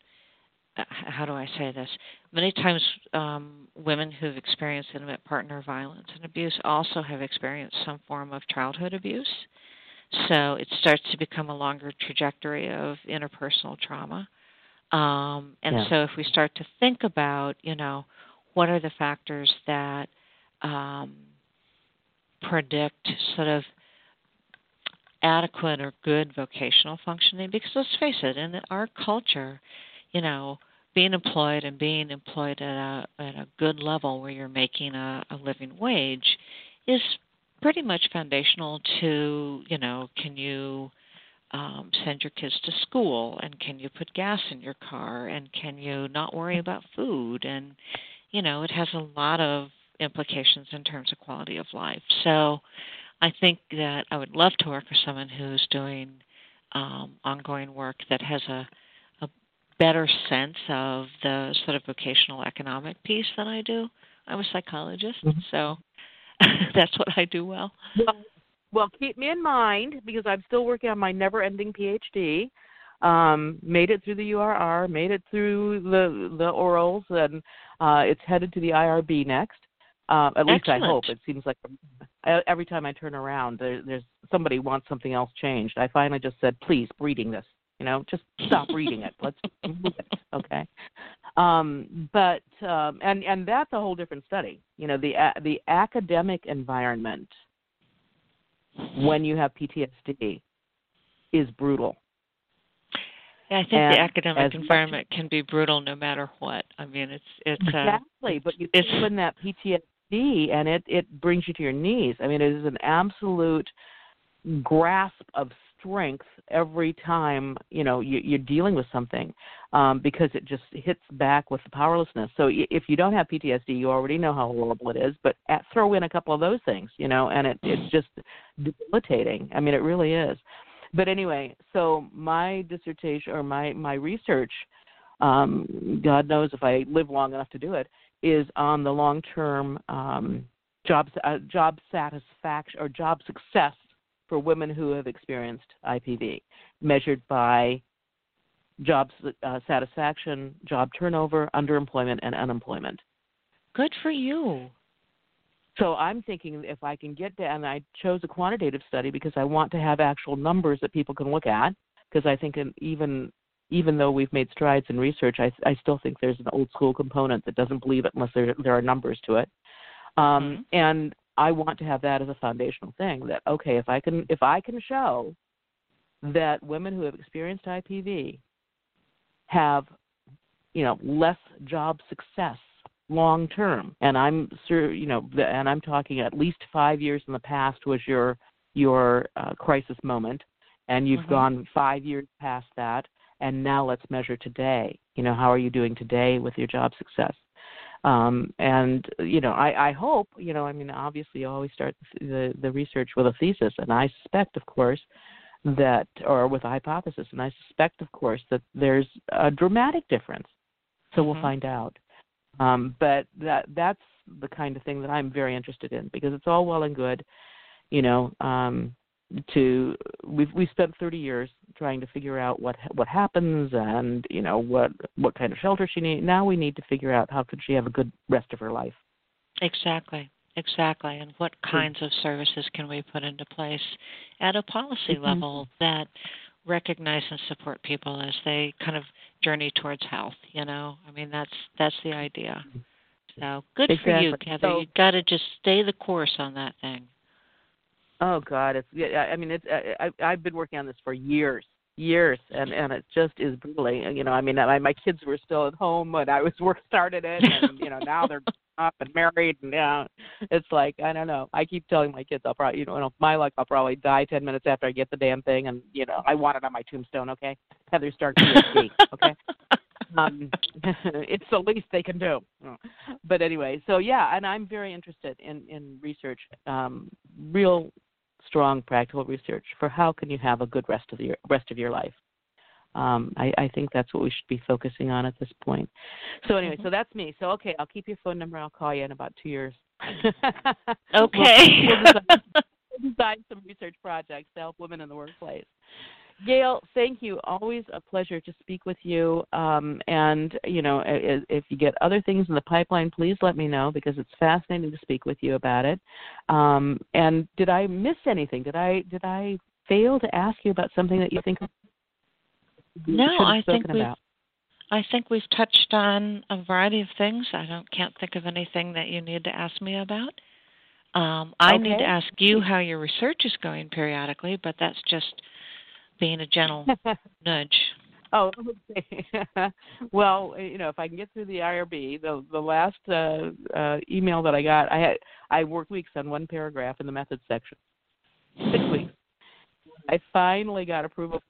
S2: how do I say this? Many times, um, women who've experienced intimate partner violence and abuse also have experienced some form of childhood abuse. So it starts to become a longer trajectory of interpersonal trauma. Um, and yeah. so if we start to think about, you know, what are the factors that um, predict sort of adequate or good vocational functioning? Because let's face it in our culture you know being employed and being employed at a at a good level where you're making a, a living wage is pretty much foundational to you know can you um, send your kids to school and can you put gas in your car and can you not worry about food? And you know it has a lot of implications in terms of quality of life. So I think that I would love to work with someone who's doing um, ongoing work that has a, a better sense of the sort of vocational economic piece than I do. I'm a psychologist, mm-hmm. so that's what I do well.
S1: well. Well, keep me in mind because I'm still working on my never-ending PhD. Um, made it through the URR, made it through the the orals, and uh, it's headed to the IRB next. Uh, at least
S2: Excellent.
S1: I hope. It seems like every time I turn around, there, there's somebody wants something else changed. I finally just said, "Please, reading this. You know, just stop reading it. Let's move it." Okay. Um, but um, and and that's a whole different study. You know, the the academic environment when you have PTSD is brutal.
S2: Yeah, I think and the academic environment can be brutal no matter what. I mean, it's it's
S1: uh, exactly. But you it's when that PTSD and it it brings you to your knees. I mean, it is an absolute grasp of strength every time you know you, you're dealing with something um, because it just hits back with the powerlessness. So if you don't have PTSD, you already know how horrible it is. But at, throw in a couple of those things, you know, and it, it's just debilitating. I mean, it really is. But anyway, so my dissertation or my my research um, God knows if I live long enough to do it, is on the long-term um, job uh, job satisfaction or job success for women who have experienced IPV, measured by job uh, satisfaction, job turnover, underemployment, and unemployment.
S2: Good for you.
S1: So I'm thinking if I can get to, and I chose a quantitative study because I want to have actual numbers that people can look at. Because I think even even though we've made strides in research, I, I still think there's an old school component that doesn't believe it unless there there are numbers to it. Um, mm-hmm. And I want to have that as a foundational thing. That okay, if I can if I can show that women who have experienced IPV have you know less job success long term and i'm sure you know and i'm talking at least five years in the past was your your uh, crisis moment and you've mm-hmm. gone five years past that and now let's measure today. You know how are you doing today with your job success? Um, and you know I, I hope you know i mean obviously you always start the the research with a thesis and i suspect of course that or with a hypothesis and i suspect of course that there's a dramatic difference. So mm-hmm. we'll find out. Um, but that that's the kind of thing that I'm very interested in because it's all well and good, you know, um, to we've we spent 30 years trying to figure out what what happens and you know what what kind of shelter she needs. Now we need to figure out how could she have a good rest of her life.
S2: Exactly. Exactly. And what kinds of services can we put into place at a policy mm-hmm. level that recognize and support people as they kind of journey towards health. You know, I mean that's that's the idea. So good
S1: exactly.
S2: for you, Heather. So, you got to just stay the course on that thing.
S1: Oh God, it's yeah. I mean, it's I, I've been working on this for years, years, and and it just is brutally. You know, I mean, my my kids were still at home when I was work started it, and you know now they're up and married, and yeah, it's like I don't know. I keep telling my kids I'll probably, you know, my luck, I'll probably die ten minutes after I get the damn thing, and you know, I want it on my tombstone. Okay, Heather Stark PhD. Okay. um, it's the least they can do. But anyway, so yeah, and I'm very interested in in research, um, real strong practical research for how can you have a good rest of the rest of your life. Um, I, I think that's what we should be focusing on at this point. So anyway, mm-hmm. so that's me. So okay, I'll keep your phone number. I'll call you in about two years.
S2: okay.
S1: we'll, we'll, design, we'll design some research projects to help women in the workplace. Gayle, thank you. Always a pleasure to speak with you. Um, and you know, if you get other things in the pipeline, please let me know because it's fascinating to speak with you about it. Um, and did I miss anything? Did I did I fail to ask you about something that you think?
S2: No, I think
S1: we've. About?
S2: I think we've touched on a variety of things. I don't can't think of anything that you need to ask me about. Um, I
S1: okay.
S2: need to ask you how your research is going periodically, but that's just being a gentle nudge.
S1: Oh, okay. well, you know, if I can get through the IRB, the the last uh, uh, email that I got, I had I worked weeks on one paragraph in the methods section, six weeks. I finally got approval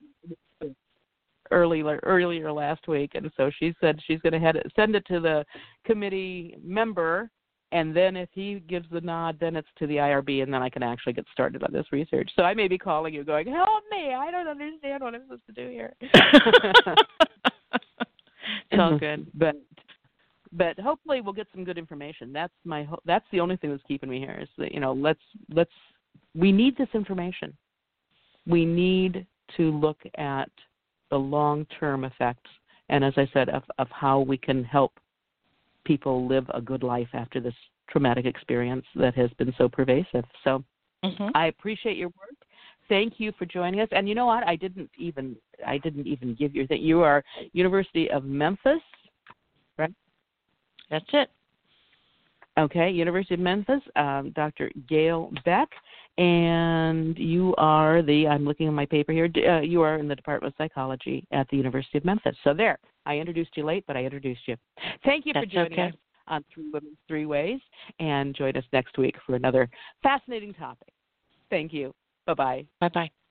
S1: earlier earlier last week, and so she said she's going to head it, send it to the committee member and then if he gives the nod, then it's to the IRB, and then I can actually get started on this research. So I may be calling you, going, "Help me! I don't understand what I'm supposed to do here."
S2: it's all good,
S1: but but hopefully we'll get some good information. That's my ho- that's the only thing that's keeping me here is that you know let's let's we need this information. We need to look at the long term effects, and as I said, of of how we can help people live a good life after this traumatic experience that has been so pervasive. So mm-hmm. I appreciate your work. Thank you for joining us. And you know what? I didn't even I didn't even give you that you are University of Memphis, right?
S2: That's it.
S1: Okay, University of Memphis, um, Dr. Gayle Beck, and you are the, I'm looking at my paper here, uh, you are in the Department of Psychology at the University of Memphis. So there, I introduced you late, but I introduced you. Thank you
S2: That's
S1: for joining
S2: okay.
S1: us on Three Women's Three Ways, and join us next week for another fascinating topic. Thank you. Bye bye.
S2: Bye bye.